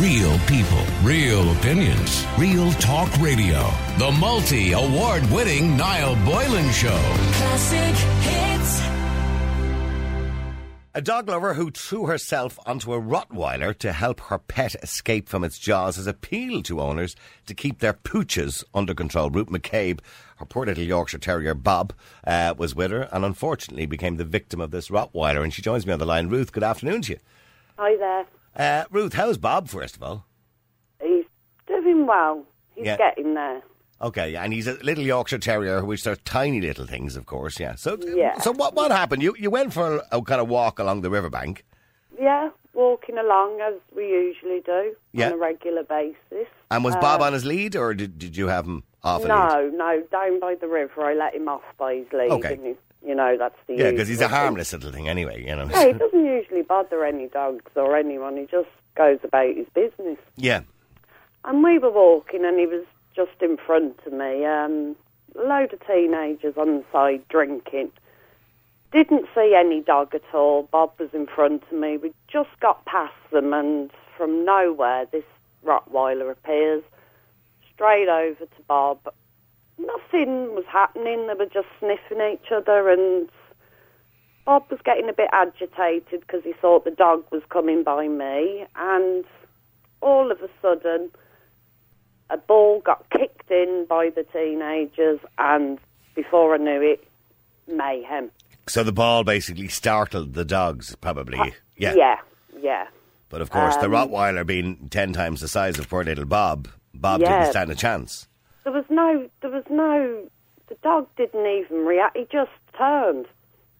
Real people, real opinions, real talk radio. The multi award winning Niall Boylan Show. Classic hits. A dog lover who threw herself onto a Rottweiler to help her pet escape from its jaws has appealed to owners to keep their pooches under control. Ruth McCabe, her poor little Yorkshire Terrier Bob, uh, was with her and unfortunately became the victim of this Rottweiler. And she joins me on the line. Ruth, good afternoon to you. Hi there. Uh, Ruth, how's Bob, first of all? He's doing well. He's Yeah. getting there. Okay, and he's a little Yorkshire Terrier, which are tiny little things, of course, yeah. So, Yeah. so what, what happened? You, you went for a, a kind of walk along the riverbank. Yeah, walking along as we usually do Yeah. on a regular basis. And was Bob on his lead, or did, did you have him off? No, no, down by the river. I let him off by his lead. Okay. You know, that's the Yeah, because he's a harmless little thing anyway, you know. Yeah, he doesn't usually bother any dogs or anyone. He just goes about his business. yeah. And we were walking, and he was just in front of me. Um, a load of teenagers on the side drinking. Didn't see any dog at all. Bob was in front of me. We just got past them, and from nowhere, this Rottweiler appears straight over to Bob. Nothing was happening. They were just sniffing each other, and Bob was getting a bit agitated because he thought the dog was coming by me, and all of a sudden, a ball got kicked in by the teenagers, and before I knew it, mayhem. So the ball basically startled the dogs, probably. Yeah. yeah, yeah. But of course, the Um, Rottweiler being ten times the size of poor little Bob, Bob didn't stand a chance. There was no, there was no. The dog didn't even react. He just turned.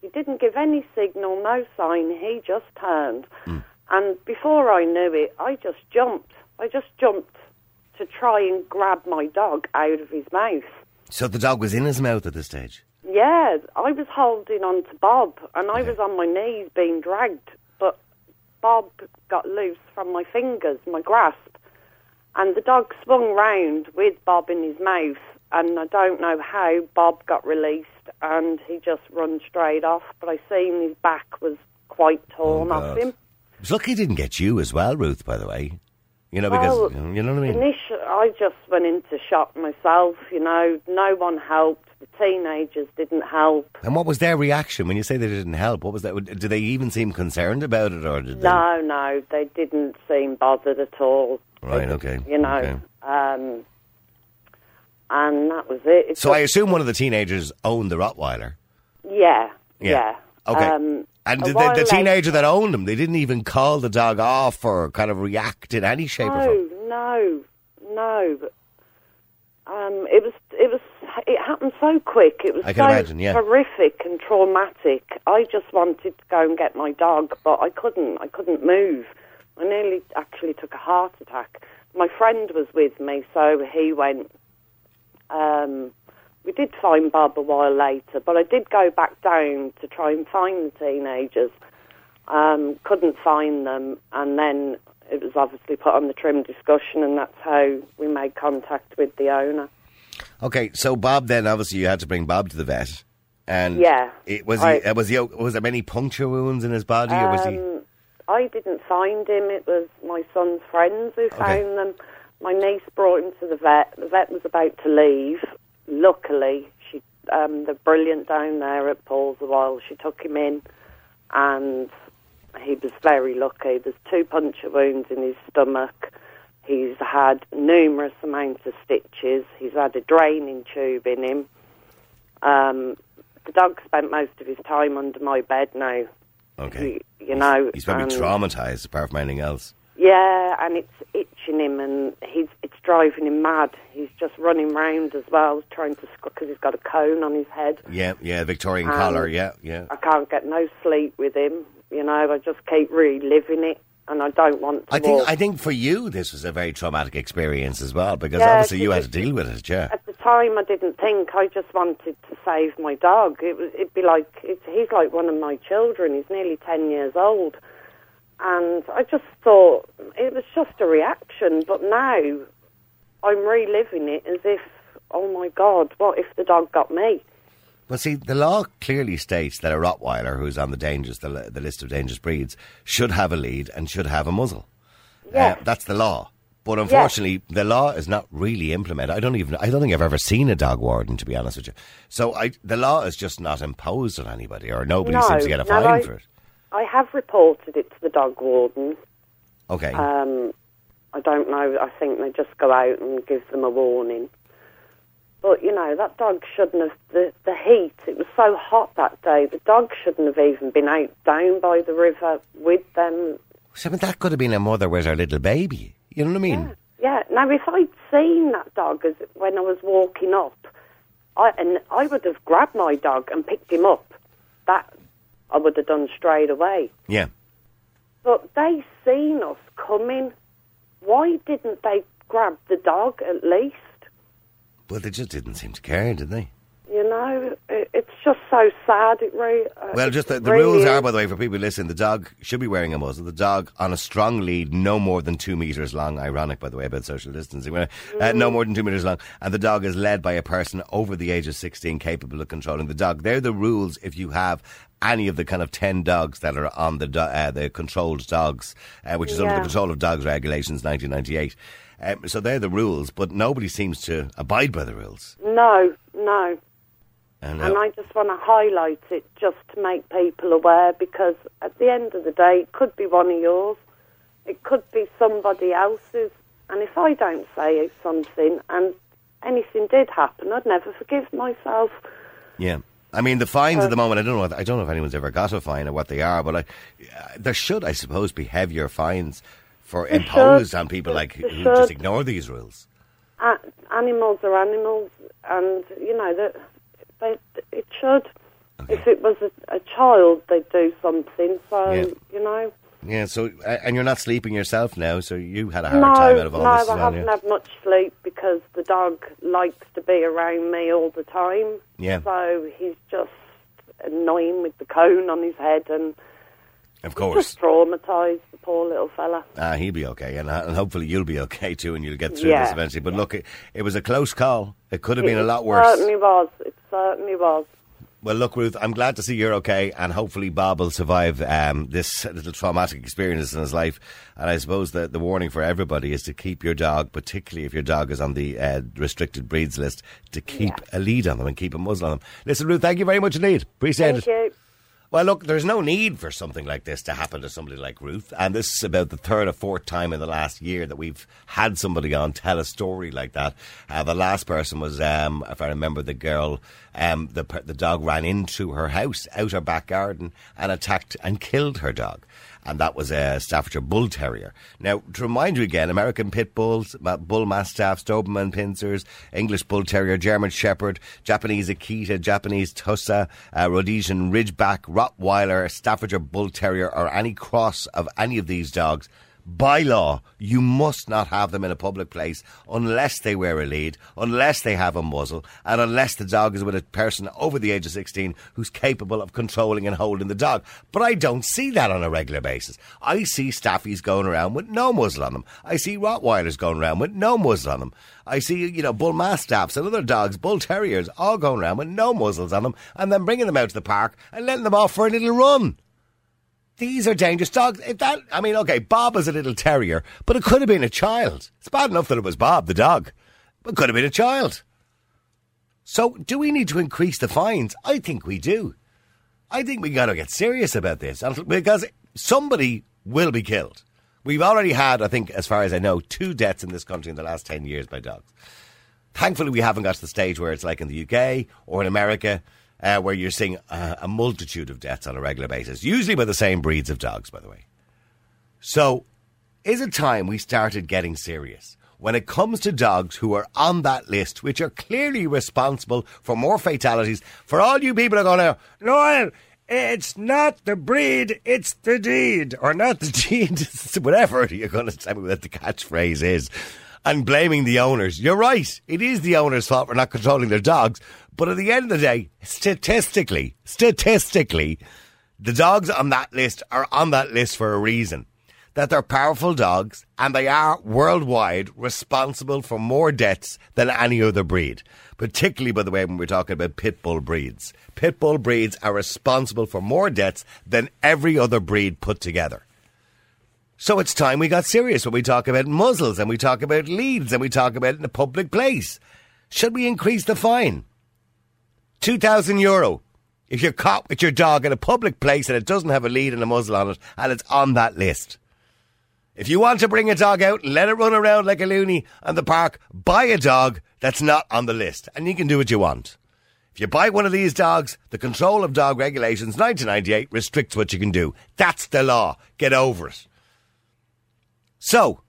He didn't give any signal, no sign. He just turned, hmm. and before I knew it, I just jumped. I just jumped to try and grab my dog out of his mouth. So the dog was in his mouth at this stage. Yeah, I was holding on to Bob, and I Okay. was on my knees being dragged, but Bob got loose from my fingers, my grasp, and the dog swung round with Bob in his mouth, and I don't know how Bob got released, and he just run straight off. But I seen his back was quite torn Oh, off him. It's lucky he didn't get you as well, Ruth. By the way, you know because Well, you know what I mean. Initially, I just went into shock myself. You know, no one helped. The teenagers didn't help. And what was their reaction when you say they didn't help? What was that? Did they even seem concerned about it, or did they? No, no, they didn't seem bothered at all. Right, They- okay, You know, okay. um, and that was it. It So I assume one of the teenagers owned the Rottweiler. yeah, Yeah. yeah. Okay. Um, And the, the later- teenager that owned him, they didn't even call the dog off or kind of react in any shape or No, form. no, no. But, um, it was, it was, it happened so quick. It was I can so imagine, yeah. horrific and traumatic. I just wanted to go and get my dog, but I couldn't. I couldn't move. I nearly actually took a heart attack. My friend was with me, so he went. Um, we did find Bob a while later, but I did go back down to try and find the teenagers. Um, couldn't find them, and then it was obviously put on the trim discussion, and that's how we made contact with the owner. Okay, so Bob, then obviously you had to bring Bob to the vet, and Yeah, it, was I- he uh, was he was there many puncture wounds in his body, or was he? Um, I didn't find him. It was my son's friends who found them. My niece brought him to the vet. The vet was about to leave. Luckily, she um, they're brilliant down there at Paul's a while. She took him in, and he was very lucky. There's two puncture wounds in his stomach. He's had numerous amounts of stitches. He's had a draining tube in him. Um, the dog spent most of his time under my bed now. Okay, You, you know, he's probably traumatized apart from anything else. Yeah, and it's itching him, and he's it's driving him mad. He's just running round as well, trying to because he's got a cone on his head. Yeah, yeah, Victorian collar, yeah, yeah. I can't get no sleep with him. You know, I just keep reliving it, and I don't want to. I think walk. I think for you this was a very traumatic experience as well because Yeah, obviously you had to deal with it. Yeah. At the time, I didn't think. I just wanted to save my dog. It was. It'd be like it's, he's like one of my children. He's nearly ten years old, and I just thought it was just a reaction. But now, I'm reliving it as if, oh my God, what if the dog got me? Well, see, the law clearly states that a Rottweiler who's on the dangerous the, the list of dangerous breeds should have a lead and should have a muzzle. Yes. Uh, that's the law. But unfortunately, the law is not really implemented. I don't even. I don't think I've ever seen a dog warden, to be honest with you. So I, the law is just not imposed on anybody, or nobody No, seems to get a fine I- for it. I have reported it to the dog warden. Okay. Um, I don't know. I think they just go out and give them a warning. But you know that dog shouldn't have the the heat. It was so hot that day. The dog shouldn't have even been out down by the river with them. So, I mean, that could have been a mother with her little baby. You know what I mean? Yeah. Now if I'd seen that dog as when I was walking up, I and I would have grabbed my dog and picked him up. That I would have done straight away. Yeah. But they seen us coming. Why didn't they grab the dog at least? But they just didn't seem to care, did they? You know, it, it's just so sad. It re- uh, Well, just the, the really rules are, by the way, for people listening, the dog should be wearing a muzzle. The dog on a strong lead, no more than two metres long. Ironic, by the way, about social distancing. Uh, Mm. no more than two metres long. And the dog is led by a person over the age of 16 capable of controlling the dog. They're the rules if you have any of the kind of 10 dogs that are on the, do- uh, the controlled dogs, uh, which is under the Control of Dogs Regulations 1998. Um, so they're the rules, but nobody seems to abide by the rules. No, no. And, And uh, I just want to highlight it just to make people aware because at the end of the day, it could be one of yours, it could be somebody else's. And if I don't say something and anything did happen, I'd never forgive myself. Yeah. I mean, the fines Uh, at the moment, I don't know. if- I don't know if anyone's ever got a fine or what they are, but I, uh, there should, I suppose, be heavier fines for imposed should. on people like who just ignore these rules. A- animals are animals, and you know that they, it should. If it was a, a child, they'd do something. So Yeah. you know. Yeah. So, and you're not sleeping yourself now, so you had a hard No, time out of all no, this. as I haven't had much sleep because the dog likes to be around me all the time. Yeah. So he's just annoying with the cone on his head and Of course. just traumatised the poor little fella. Ah, he'll be okay, and, uh, and hopefully you'll be okay too, and you'll get through Yeah. this eventually. But look, it, it was a close call. It could have been a lot worse. certainly was. It certainly was. Well, look, Ruth, I'm glad to see you're okay, and hopefully Bob will survive um, this little traumatic experience in his life. And I suppose that the warning for everybody is to keep your dog, particularly if your dog is on the uh, restricted breeds list, to keep a lead on them and keep a muzzle on them. Listen, Ruth, thank you very much indeed. Appreciate Thank it. you. Well, look, there's no need for something like this to happen to somebody like Ruth. And this is about the third or fourth time in the last year that we've had somebody on tell a story like that. Uh, the last person was, um, if I remember, the girl, um, the, the dog ran into her house, out her back garden, and attacked and killed her dog. And that was a Staffordshire Bull Terrier. Now, to remind you again, American Pit Bulls, Bull Mastiffs, Doberman Pinschers, English Bull Terrier, German Shepherd, Japanese Akita, Japanese Tosa, uh, Rhodesian Ridgeback, Rottweiler, Staffordshire Bull Terrier, or any cross of any of these dogs by law, you must not have them in a public place unless they wear a lead, unless they have a muzzle, and unless the dog is with a person over the age of 16 who's capable of controlling and holding the dog. But I don't see that on a regular basis. I see staffies going around with no muzzle on them. I see Rottweilers going around with no muzzle on them. I see, you know, bull mastiffs and other dogs, bull terriers, all going around with no muzzles on them, and then bringing them out to the park and letting them off for a little run. These are dangerous dogs. If that, I mean, okay, Bob is a little terrier, but it could have been a child. It's bad enough that it was Bob, the dog, but it could have been a child. So, do we need to increase the fines? I think we do. I think we got to get serious about this because somebody will be killed. We've already had, I think, as far as I know, two deaths in this country in the last 10 years by dogs. Thankfully, we haven't got to the stage where it's like in the UK or in America, uh, where you're seeing a, a multitude of deaths on a regular basis, usually by the same breeds of dogs, by the way. So, is it time we started getting serious? When it comes to dogs who are on that list, which are clearly responsible for more fatalities, for all you people are going to, Noel, it's not the breed, it's the deed. Or not the deed, whatever you're going to tell me what the catchphrase is. And blaming the owners. You're right. It is the owner's fault for not controlling their dogs. But at the end of the day, statistically, statistically, the dogs on that list are on that list for a reason. That they're powerful dogs and they are worldwide responsible for more deaths than any other breed. Particularly, by the way, when we're talking about pit bull breeds. Pit bull breeds are responsible for more deaths than every other breed put together. So it's time we got serious when we talk about muzzles and we talk about leads and we talk about it in a public place. Should we increase the fine? 2,000 euro. If you're caught with your dog in a public place and it doesn't have a lead and a muzzle on it and it's on that list. If you want to bring a dog out and let it run around like a loony on the park, buy a dog that's not on the list and you can do what you want. If you buy one of these dogs, the Control of Dog Regulations 1998 restricts what you can do. That's the law. Get over it. So,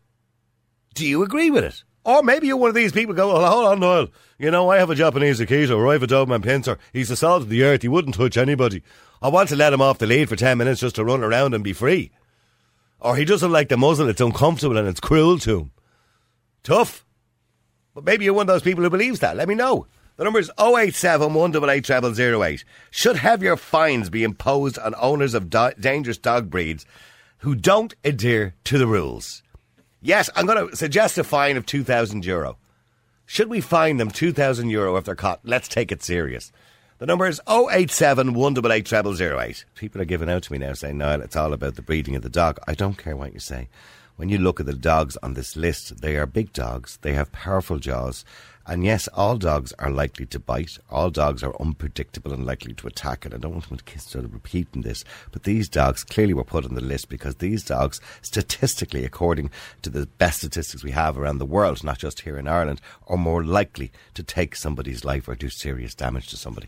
do you agree with it? Or maybe you're one of these people go, well, hold on, Noel. You know, I have a Japanese Akita or I have a Doberman Pinscher. He's the salt of the earth. He wouldn't touch anybody. I want to let him off the lead for 10 minutes just to run around and be free. Or he doesn't like the muzzle. It's uncomfortable and it's cruel to him. Tough. But maybe you're one of those people who believes that. Let me know. The number is 087 188 0008. Should heavier fines be imposed on owners of do- dangerous dog breeds who don't adhere to the rules? Yes, I'm going to suggest a fine of 2,000 euro. Should we fine them 2,000 euro if they're caught? Let's take it serious. The number is 087 188 People are giving out to me now saying, Niall, it's all about the breeding of the dog. I don't care what you say. When you look at the dogs on this list, they are big dogs. They have powerful jaws. And yes, all dogs are likely to bite. All dogs are unpredictable and likely to attack. And I don't want to sort of repeating this, but these dogs clearly were put on the list because these dogs, statistically, according to the best statistics we have around the world, not just here in Ireland, are more likely to take somebody's life or do serious damage to somebody.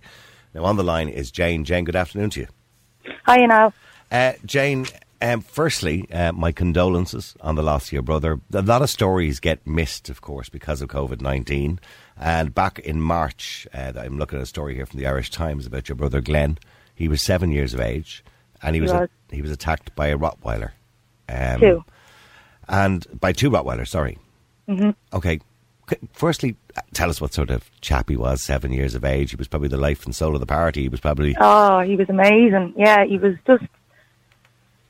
Now, on the line is Jane. Jane, good afternoon to you. Hi, you know. Uh, Jane, um, firstly, uh, my condolences on the loss of your brother. A lot of stories get missed, of course, because of COVID 19. And back in March, uh, I'm looking at a story here from the Irish Times about your brother Glenn. He was seven years of age and he was, a, he was attacked by a Rottweiler. Um, Two. And by two Rottweilers, sorry. Mm-hmm. Okay. Firstly, uh, tell us what sort of chap he was, seven years of age. He was probably the life and soul of the party. He was probably. Oh, he was amazing. Yeah, he was just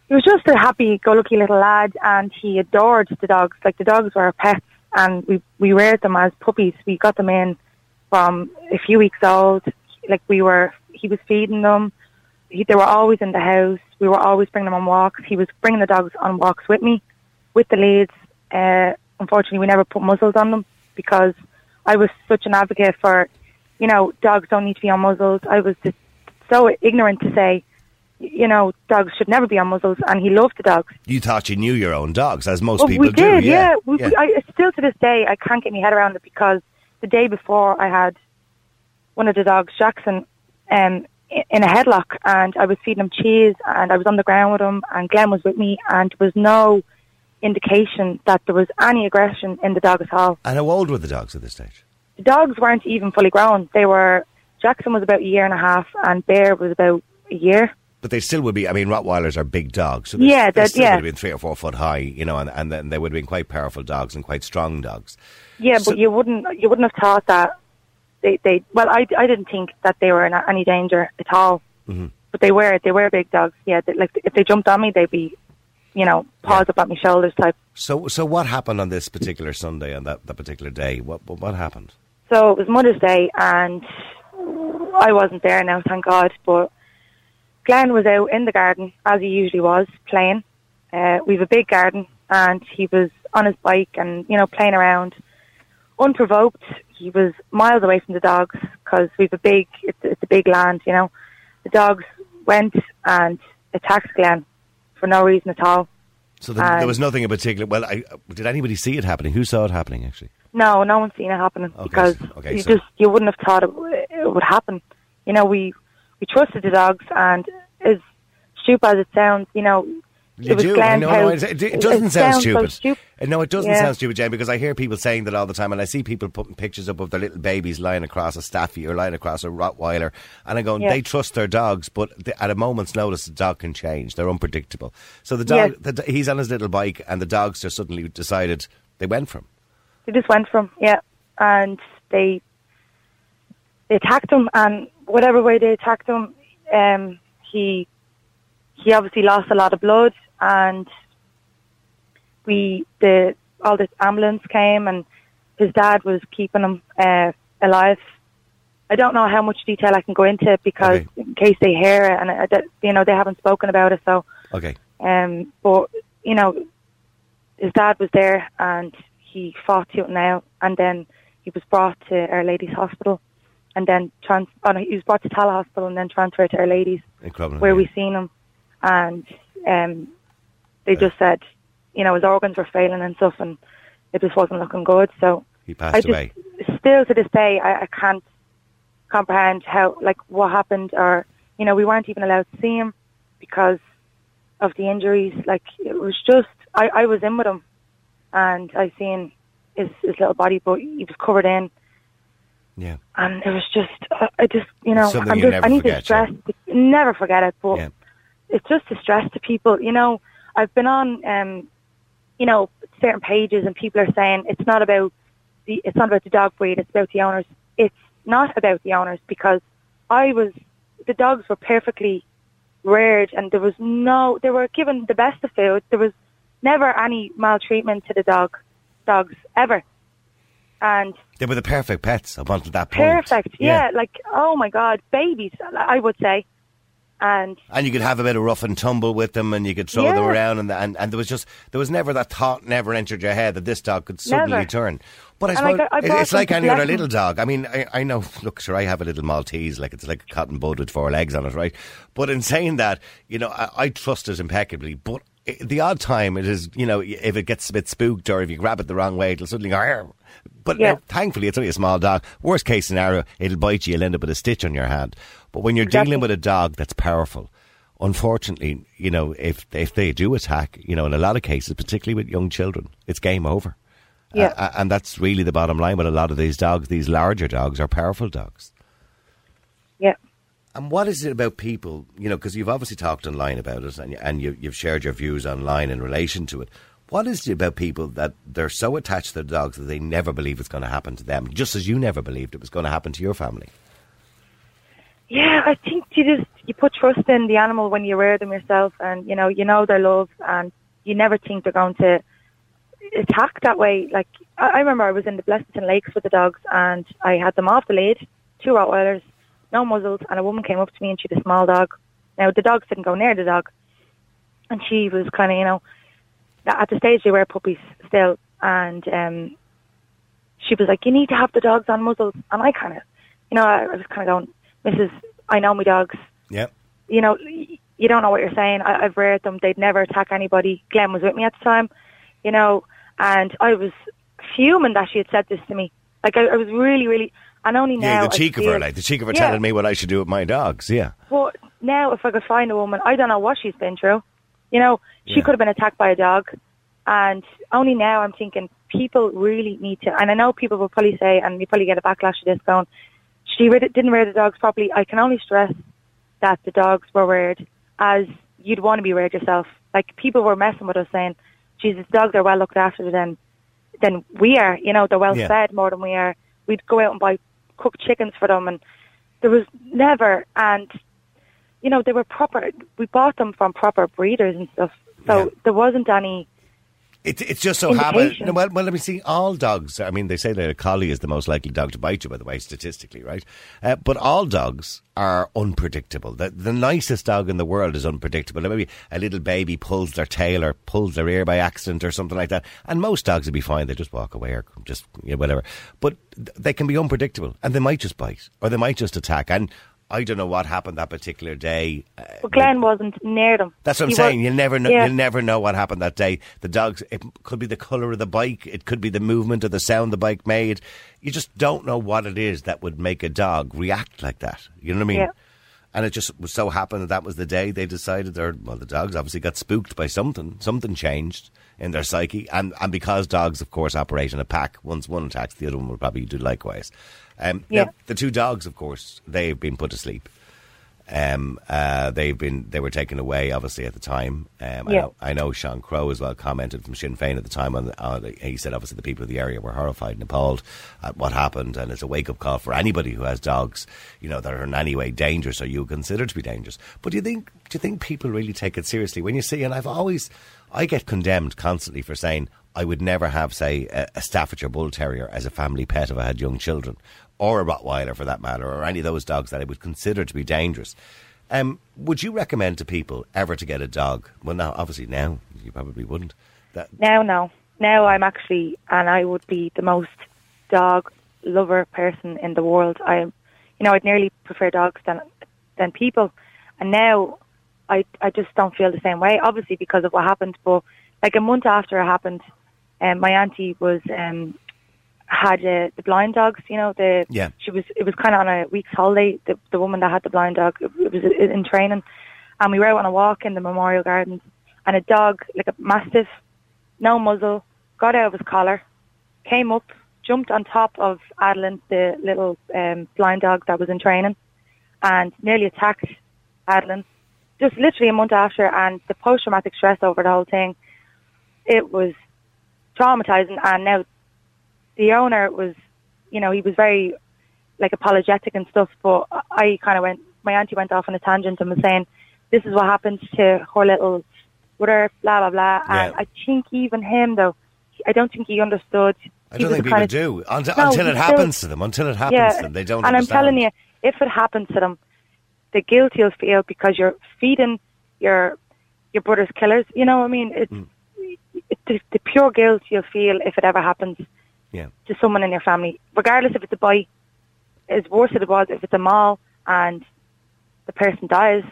he was just a happy-go-lucky little lad, and he adored the dogs. Like the dogs were our pets, and we we reared them as puppies. We got them in from a few weeks old. Like we were, he was feeding them. He, they were always in the house. We were always bringing them on walks. He was bringing the dogs on walks with me, with the leads. Uh, unfortunately, we never put muzzles on them because I was such an advocate for, you know, dogs don't need to be on muzzles. I was just so ignorant to say, you know, dogs should never be on muzzles, and he loved the dogs. You thought you knew your own dogs, as most Well, people we do. did, yeah. We, yeah. I, still to this day, I can't get my head around it because the day before I had one of the dogs, Jackson, um, in a headlock, and I was feeding him cheese, and I was on the ground with him, and Glenn was with me, and there was no indication that there was any aggression in the dog at all. and how old were the dogs at this stage? The dogs weren't even fully grown. They were Jackson was about a year and a half, and Bear was about a year. But they still would be. I mean, Rottweilers are big dogs. So they- Yeah, they still yeah. would have been three or four foot high, you know, and, and then they would have been quite powerful dogs and quite strong dogs. Yeah, So- but you wouldn't you wouldn't have thought that they they well I, I didn't think that they were in any danger at all. Mm-hmm. But they were they were big dogs. Yeah, they, like if they jumped on me, they'd be, you know, paws Yeah. up at my shoulders type. So, so what happened on this particular Sunday on that, that particular day? What, what what happened? So it was Mother's Day, and I wasn't there now, thank God. But Glenn was out in the garden as he usually was playing. Uh, we have a big garden, and he was on his bike and you know playing around, unprovoked. He was miles away from the dogs because we have a big, it's, it's a big land, you know. The dogs went and attacked Glenn for no reason at all. So there, there was nothing in particular. Well, I, did anybody see it happening? Who saw it happening? Actually, No, no one's seen it happening Okay, because okay, you so- just you wouldn't have thought it, it would happen. You know, we we trusted the dogs, and as stupid as it sounds, you know, you it was do. Know, no, it, it doesn't sound sounds so stupid. stupid. Uh, No, it doesn't Yeah. sound stupid, Jane, because I hear people saying that all the time, and I see people putting pictures up of their little babies lying across a staffy or lying across a Rottweiler, and I'm going, Yeah. they trust their dogs, but at a moment's notice, the dog can change. They're unpredictable. So the dog, Yes. the, he's on his little bike, and the dogs just suddenly decided they went from. him. They just went from yeah, and they they attacked him, and whatever way they attacked him, um, he he obviously lost a lot of blood, and we the all the ambulance came, and his dad was keeping him uh, alive. I don't know how much detail I can go into because Okay. in case they hear it, and I, that- you know they haven't spoken about it, so. Okay. Um, but you know, his dad was there and he fought and nail, and then he was brought to Our Lady's Hospital, and then trans. Oh no, he was brought to Tallaght Hospital and then transferred to Our Ladies, In Crumlin, where yeah. we seen him, and um, they just said, you know, his organs were failing and stuff, and it just wasn't looking good. So He passed I just, away. still to this day, I, I can't comprehend how, like, what happened, or you know, we weren't even allowed to see him because of the injuries. Like, it was just, I, I was in with him, and I seen his his little body, but he was covered in, Yeah. and it was just, I, I just, you know, Something I'm just, I need to stress, never forget it, but Yeah. it's just a stress to people. You know, I've been on, um, you know, certain pages, and people are saying it's not about the, it's not about the dog breed, it's about the owners. It's not about the owners because I was, the dogs were perfectly reared, and there was no, they were given the best of food. There was never any maltreatment to the dog, dogs ever, and They were the perfect pets up until that point. perfect. Yeah. like oh my god, babies, I would say, and And you could have a bit of rough and tumble with them, and you could throw them around, and, and and there was just there was never that thought never entered your head that this dog could suddenly Never. turn. But I suppose got- I brought it's like any other little dog. I mean, I, I know. Look, sure, I have a little Maltese, like it's like a cotton bud with four legs on it, right? But in saying that, you know, I, I trust it impeccably, but. The odd time it is, you know, if it gets a bit spooked or if you grab it the wrong way, it'll suddenly go. But Yeah. now, thankfully, it's only a small dog. Worst case scenario, it'll bite you. You'll end up with a stitch on your hand. But when you're Exactly. dealing with a dog that's powerful, unfortunately, you know, if if they do attack, you know, in a lot of cases, particularly with young children, it's game over. Yeah. Uh, and that's really the bottom line with a lot of these dogs. These larger dogs are powerful dogs. yeah. And what is it about people, you know, because you've obviously talked online about it and, and you, you've shared your views online in relation to it. What is it about people that they're so attached to the dogs that they never believe it's going to happen to them, just as you never believed it was going to happen to your family? Yeah, I think you just you put trust in the animal when you rear them yourself, and you know you know their love, and you never think they're going to attack that way. Like I, I remember, I was in the Blessington Lakes with the dogs, and I had them off the lead, two Rottweilers, no muzzles, and a woman came up to me and she had a small dog. Now the dogs didn't go near the dog, and she was kind of you know at the stage they were puppies still, and um, she was like, "You need to have the dogs on muzzles," and I kind of, you know, I, I was kind of going, "Mrs. I know my dogs. Yeah. You know, y- you don't know what you're saying. I, I've reared them. They'd never attack anybody. Glenn was with me at the time, you know, and I was fuming that she had said this to me. Like I, I was really, really, and only now Yeah, the cheek of her, like the cheek of her Yeah. telling me what I should do with my dogs. Yeah. Well, now, if I could find a woman, I don't know what she's been through. You know, she Yeah. could have been attacked by a dog, and only now I'm thinking people really need to. And I know people will probably say, and you probably get a backlash to this, going, "She didn't rear the dogs properly." I can only stress that the dogs were reared as you'd want to be reared yourself. Like people were messing with us, saying, "Jesus, dogs are well looked after than than we are." You know, they're well Yeah. fed more than we are. We'd go out and buy cooked chickens for them, and there was never and you know, they were proper. We bought them from proper breeders and stuff, so Yeah. there wasn't any. It, it's just so. Indication. No, well, well, let me see. All dogs. I mean, they say that a collie is the most likely dog to bite you, by the way, statistically, right? Uh, but all dogs are unpredictable. The, the nicest dog in the world is unpredictable. Maybe a little baby pulls their tail or pulls their ear by accident or something like that, and most dogs would be fine. They just walk away or just you know, whatever. But they can be unpredictable, and they might just bite or they might just attack. And I don't know what happened that particular day. Uh, But Glenn wasn't near them. that's what I'm He saying. was- You'll never know. Yeah. You'll never know what happened that day. The dogs. It could be the color of the bike. It could be the movement or the sound the bike made. You just don't know what it is that would make a dog react like that. You know what I mean? Yeah. And it just was so happened that that was the day they decided. Or well, the dogs obviously got spooked by something. Something changed in their psyche, and and because dogs, of course, operate in a pack. Once one attacks, the other one will probably do likewise. Um, Yeah. now, the two dogs, of course, they've been put to sleep. Um, uh, they've been they were taken away obviously at the time. Um, I, Yeah. know, I know Sean Crowe as well commented from Sinn Féin at the time. On, the, on the, he said obviously the people of the area were horrified and appalled at what happened, and it's a wake up call for anybody who has dogs, you know, that are in any way dangerous or you consider to be dangerous. But do you think do you think people really take it seriously when you see? And I've always I get condemned constantly for saying I would never have say a, a Staffordshire Bull Terrier as a family pet if I had young children or a Rottweiler for that matter, or any of those dogs that I would consider to be dangerous. Um, would you recommend to people ever to get a dog? Well, now obviously now you probably wouldn't. That Now, no. Now I'm actually, and I would be the most dog lover person in the world. I, you know, I'd nearly prefer dogs than than people. And now, I I just don't feel the same way. Obviously because of what happened, but like a month after it happened, um, my auntie was um had uh, the blind dogs. You know, the Yeah. she was it was kind of on a week's holiday. The the woman that had the blind dog, it, it was in training, and we were out on a walk in the Memorial Gardens, and a dog like a mastiff, no muzzle, got out of his collar, came up, jumped on top of Adeline, the little um, blind dog that was in training, and nearly attacked Adeline. Just literally a month after, and the post-traumatic stress over the whole thing, it was traumatizing. And now the owner was, you know, he was very like apologetic and stuff, but I kind of went, my auntie went off on a tangent and was saying, this is what happened to her little brother, blah, blah, blah. And Yeah. I think even him, though, I don't think he understood. I don't think people do until, No, until it still- happens to them. Until it happens to them, they don't. And understand. I'm telling you, if it happens to them, the guilt you'll feel because you're feeding your your brother's killers. You know what I mean? It's, Mm. The, the pure guilt you'll feel if it ever happens Yeah. to someone in your family, regardless if it's a boy. is worse than it was, if it's a mall and the person dies,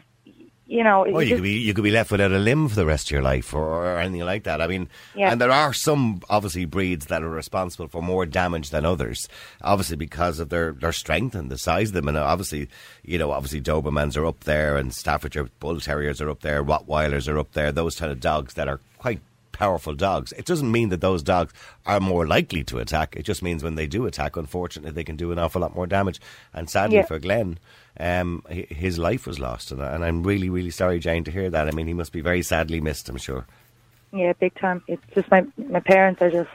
you know. Or you could be you could be left without a limb for the rest of your life, or, or anything like that. I mean, Yeah. and there are some obviously breeds that are responsible for more damage than others, obviously because of their, their strength and the size of them, and obviously, you know, obviously Dobermans are up there, and Staffordshire Bull Terriers are up there, Rottweilers are up there, those kind of dogs that are quite powerful dogs. It doesn't mean that those dogs are more likely to attack. It just means when they do attack, unfortunately, they can do an awful lot more damage. And sadly Yeah. for Glenn, um, his life was lost, and, I'm really, really sorry, Jane, to hear that. I mean, he must be very sadly missed. I'm sure. Yeah, big time. It's just my my parents are just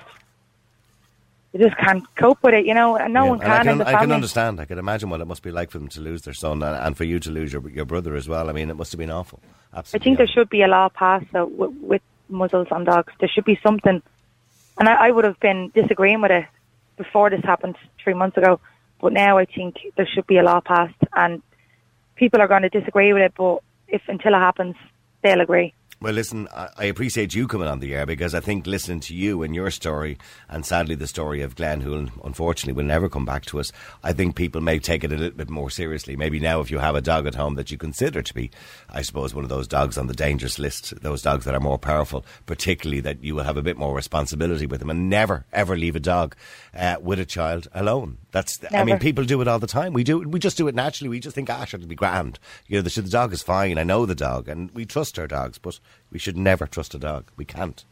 they just can't cope with it, you know. No Yeah, one and I can, can, I can understand. I can imagine what it must be like for them to lose their son, and, and for you to lose your your brother as well. I mean, it must have been awful. Absolutely. I think there should be a law passed with, with muzzles on dogs. There should be something, and I, I would have been disagreeing with it before this happened three months ago. But now I think there should be a law passed, and people are going to disagree with it. But if until it happens, they'll agree. Well, listen, I, appreciate you coming on the air because I think listening to you and your story, and sadly the story of Glenn, who unfortunately will never come back to us, I think people may take it a little bit more seriously. Maybe now, if you have a dog at home that you consider to be, I suppose, one of those dogs on the dangerous list, those dogs that are more powerful, particularly that you will have a bit more responsibility with them, and never ever leave a dog uh, with a child alone. That's, never. I mean, people do it all the time. We do, we just do it naturally. We just think, ah, it'll be grand. You know, the, the dog is fine. I know the dog, and we trust our dogs, but we should never trust a dog. We can't,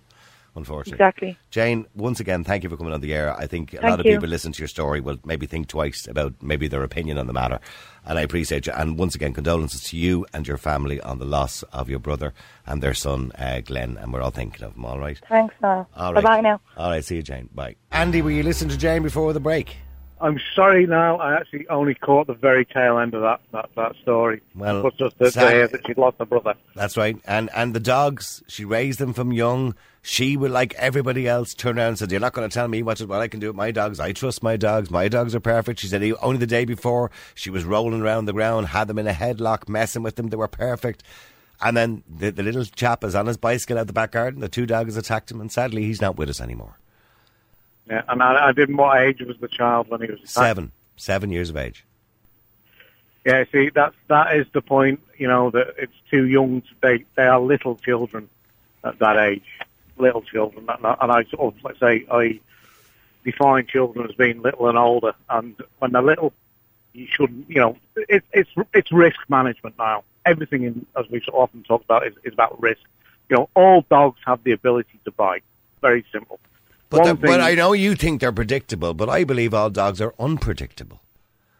unfortunately. Exactly. Jane, once again, thank you for coming on the air. I think a Thank lot of you. people listening to your story will maybe think twice about maybe their opinion on the matter, and I appreciate you. And once again, condolences to you and your family on the loss of your brother and their son, uh, Glenn. And we're all thinking of them, All right. Thanks, Niall. All Bye-bye now. All right. See you, Jane. Bye. Andy, were you listening to Jane before the break? I'm sorry now. I actually only caught the very tail end of that that, that story. Well, it was just sad- that she'd lost her brother. That's right. And and the dogs, she raised them from young. She would, like everybody else, turn around and said, You're not going to tell me what, what I can do with my dogs. I trust my dogs. My dogs are perfect. She said, Only the day before, she was rolling around the ground, had them in a headlock, messing with them. They were perfect. And then the, the little chap is on his bicycle out the back garden. The two dogs attacked him, and sadly, he's not with us anymore. Yeah, and I, I didn't. What age was the child when he was attacked? Seven. Seven years of age. Yeah, see, that's that is the point. You know that it's too young. To, they they are little children at that age, little children. And I, and I sort of let's say I define children as being little and older. And when they're little, you shouldn't. You know, it, it's it's risk management now. Everything, in, as we've often talked about, is, is about risk. You know, all dogs have the ability to bite. Very simple. But, the, but I know you think they're predictable, but I believe all dogs are unpredictable.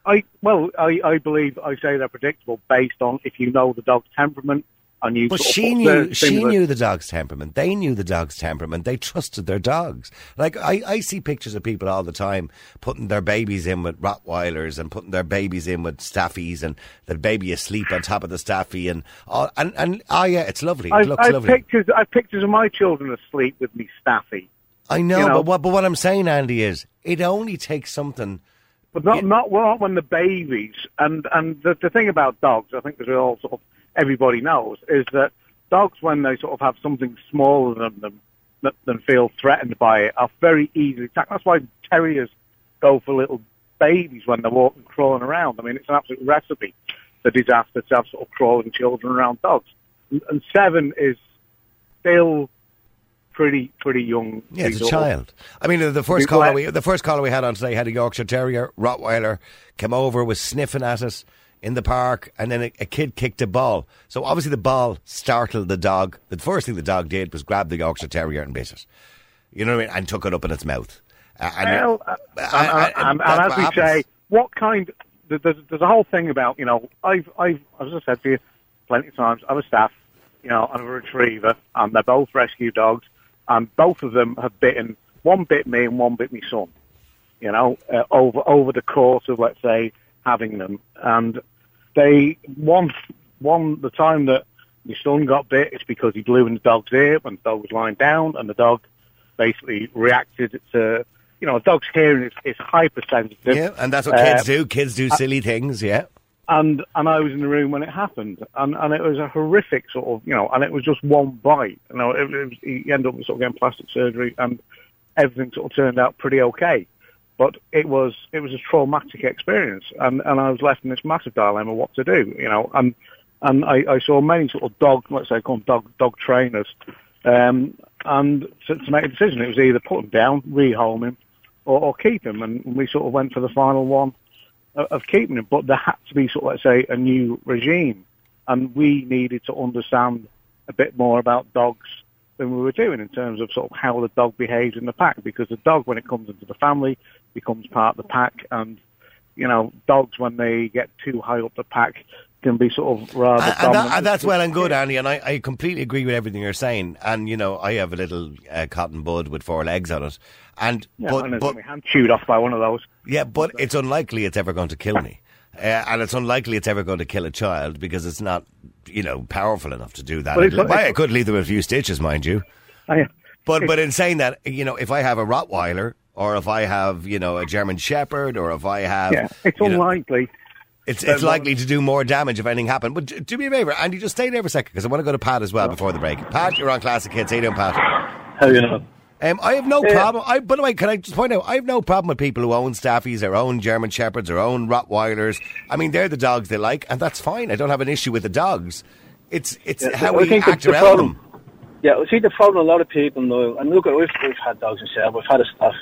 I well, I, I believe I say they're predictable based on if you know the dog's temperament and you. But she knew she knew the dog's temperament. They knew the dog's temperament. They trusted their dogs. Like I, I see pictures of people all the time putting their babies in with Rottweilers and putting their babies in with Staffies and the baby asleep on top of the Staffy and all, and and oh yeah, it's lovely. It I've, looks I've lovely. pictures. I've pictures of my children asleep with me staffy, I know, you know. but what but what I'm saying, Andy, is it only takes something. but not not well, when the babies. And and the, the thing about dogs, I think, as we all sort of everybody knows, is that dogs when they sort of have something smaller than them than, than feel threatened by it are very easily attacked. That's why terriers go for little babies when they're walking, crawling around. I mean, it's an absolute recipe for disaster to have sort of crawling children around dogs. And, and seven is still pretty pretty young. Yeah, it's a child. I mean, the- first caller we the first caller we had on today had a Yorkshire Terrier Rottweiler came over, was sniffing at us in the park, and then a, a kid kicked a ball. So obviously the ball startled the dog. The first thing the dog did was grab the Yorkshire Terrier and bit it. You know what I mean? And took it up in its mouth. Uh, and Well, uh, I- and, I- and, and, as we happens. say, what kind? There's, there's a whole thing about you know I've I've as I said to you plenty of times. I'm a staff, you know, I'm a retriever, and they're both rescue dogs, and both of them have bitten. One bit me and one bit me son. You know, uh, over over the course of let's say having them, and they one one the time that my son got bit, it's because he blew in the dog's ear when the dog was lying down, and the dog basically reacted to, you know, a dog's hearing is, is hypersensitive. yeah, and that's what kids Uh, do. Kids do silly things. Yeah. And and I was in the room when it happened, and and it was a horrific sort of, you know, and it was just one bite. You know, it, it was, he ended up sort of getting plastic surgery, and everything sort of turned out pretty okay. But it was it was a traumatic experience, and and I was left in this massive dilemma what to do, you know, and and I, I saw many sort of dog, let's say, call them dog dog trainers, um, and to, to make a decision, it was either put him down, rehome him, or, or keep him, and we sort of went for the final one of keeping him. But there had to be sort of, let's say, a new regime, and we needed to understand a bit more about dogs than we were doing in terms of sort of how the dog behaves in the pack, because the dog, when it comes into the family, becomes part of the pack, and you know, dogs when they get too high up the pack can be sort of rather. And, and, that, and that's well and good, Andy. And I, I completely agree with everything you're saying. And you know, I have a little uh, cotton bud with four legs on it, and Yeah, but and but my hand chewed off by one of those. Yeah, but it's unlikely it's ever going to kill me. Uh, and it's unlikely it's ever going to kill a child because it's not, you know, powerful enough to do that. But it's- Why, I could leave them a few stitches, mind you. I, But but in saying that, you know, if I have a Rottweiler or if I have, you know, a German Shepherd or if I have, yeah, it's you know, unlikely. it's, it's likely to do more damage if anything happened. But do me a favour, Andy, just stay there for a second because I want to go to Pat as well before the break. Pat, you're on Classic Hits. How you doing, Pat? How you know? Um, I have no Yeah. problem. I, by the way, can I just point out, I have no problem with people who own staffies, their own German shepherds, their own Rottweilers. I mean, they're the dogs they like, and that's fine. I don't have an issue with the dogs. It's it's Yeah, how I we think act the- the around problem- them. Yeah, I see the problem. A lot of people know, and look, we've, we've had dogs ourselves. We've had a staff.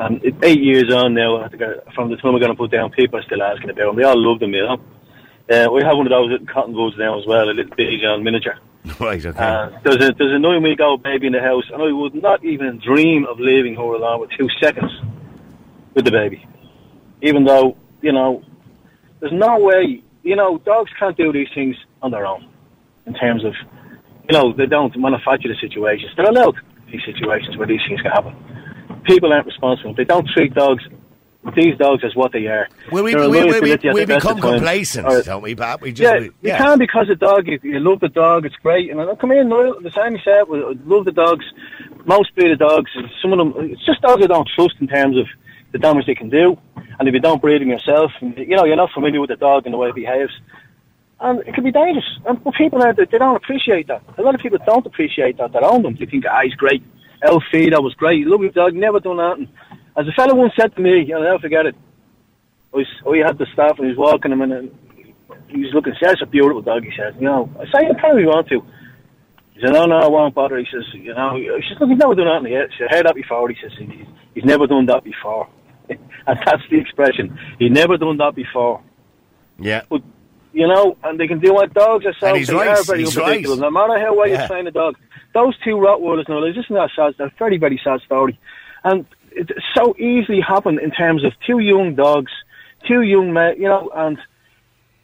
And eight years on now, uh, from the time we're going to put down, people are still asking about them. They all love them, you know. Uh, we have one of those at cotton buds now as well, a little Bichon miniature. Right, okay. Uh, there's a there's a nine week old baby in the house, and I would not even dream of leaving her alone with two seconds with the baby. Even though you know, there's no way. You know, dogs can't do these things on their own. In terms of, you know, they don't manufacture the situations. They're allowed these situations where these things can happen. People aren't responsible. They don't treat dogs, these dogs, as what they are. Will we, we, we, we, we the best of become complacent, Or- don't we, Pat? We just, yeah, we- you can because the dog. You, you love the dog. It's great. And I come in, the same you said. We love the dogs. Most breed of dogs. Some of them. It's just dogs I don't trust in terms of the damage they can do. And if you don't breed them yourself, you know, you're not familiar with the dog and the way it behaves. And it can be dangerous. And but people out there, they don't appreciate that. A lot of people don't appreciate that. They own them. They think, ah, he's great. Elfie, that was great. Lovely dog. Never done nothing. As a fellow once said to me, I'll never forget it. I was, we had the staff and he was walking him and uh, he was looking, that's a beautiful dog, he said. You know, I say, anytime you want to. He said, no, no, I won't bother. He says, you know, he says, look, he's never done that yet. He said, heard that before. He says, he's, he's never done that before. and that's the expression. He's never done that before. yeah. But, you know, and they can do what dogs are so And he's they right, are very he's unpredictable. right. No matter how well Yeah. you train a dog. Those two Rottweilers, no, it's just not sad. They're a very, very sad story. And it so easily happened in terms of two young dogs, two young men, you know, and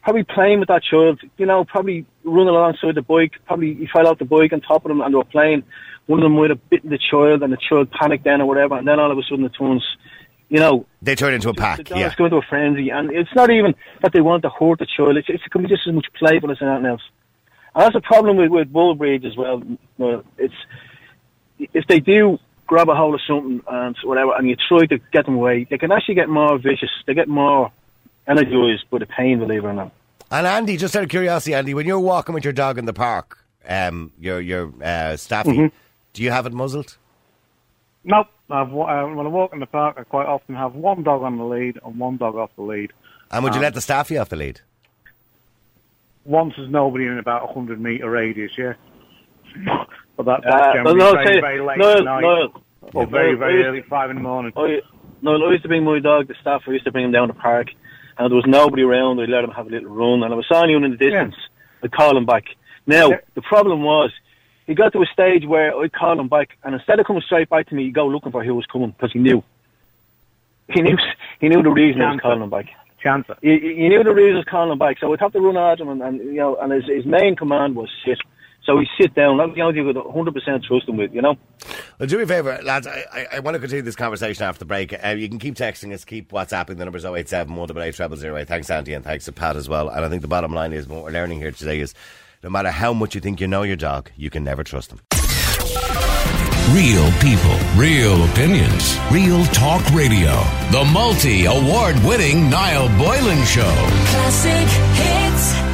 probably playing with that child, you know, probably running alongside the bike, probably he fell out the bike on top of them and they were playing. One of them might have bitten the child and the child panicked then or whatever, and then all of a sudden it turns, you know, They turn into a the pack, dogs yeah. go into a frenzy, and it's not even that they want to hurt the child. It's, it's it can be just as much playful as anything else. And that's a problem with, with bull breeds as well. Well, it's if they do grab a hold of something and whatever, and you try to get them away, they can actually get more vicious. They get more energized by the pain, believe it or not. And Andy, just out of curiosity, Andy, when you're walking with your dog in the park, um, your your uh, staffy, Mm-hmm. do you have it muzzled? Nope. I've, uh, when I walk in the park, I quite often have one dog on the lead and one dog off the lead. And would you Um, let the staffy off the lead? Once there's nobody in about a hundred metre radius, yeah. That, Uh, that's generally no, very, very late no, night. no. Or very, very early, five in the morning. I, no, I used to bring my dog, the staff, I used to bring him down the park, and there was nobody around, I'd let him have a little run, and I was signing him in the distance, I'd call him back. Now, Yeah. the problem was, he got to a stage where I'd call him back, and instead of coming straight back to me, he'd go looking for who was coming, because he knew. He knew, he knew the reason I was calling him back. Chance it. He, he knew the reason I was calling him back, so I'd have to run at him, and, and you know, and his, his main command was sit. So we sit down, that was the only thing I could 100% trust him with, you know? Well, do me a favour, lads. I, I, I want to continue this conversation after the break. Uh, you can keep texting us, keep WhatsApping. The number's 087 188 0008. Thanks, Andy, and thanks to Pat as well. And I think the bottom line is what we're learning here today is no matter how much you think you know your dog, you can never trust them. Real people, real opinions, real talk radio. The multi award winning Niall Boylan Show. Classic hits.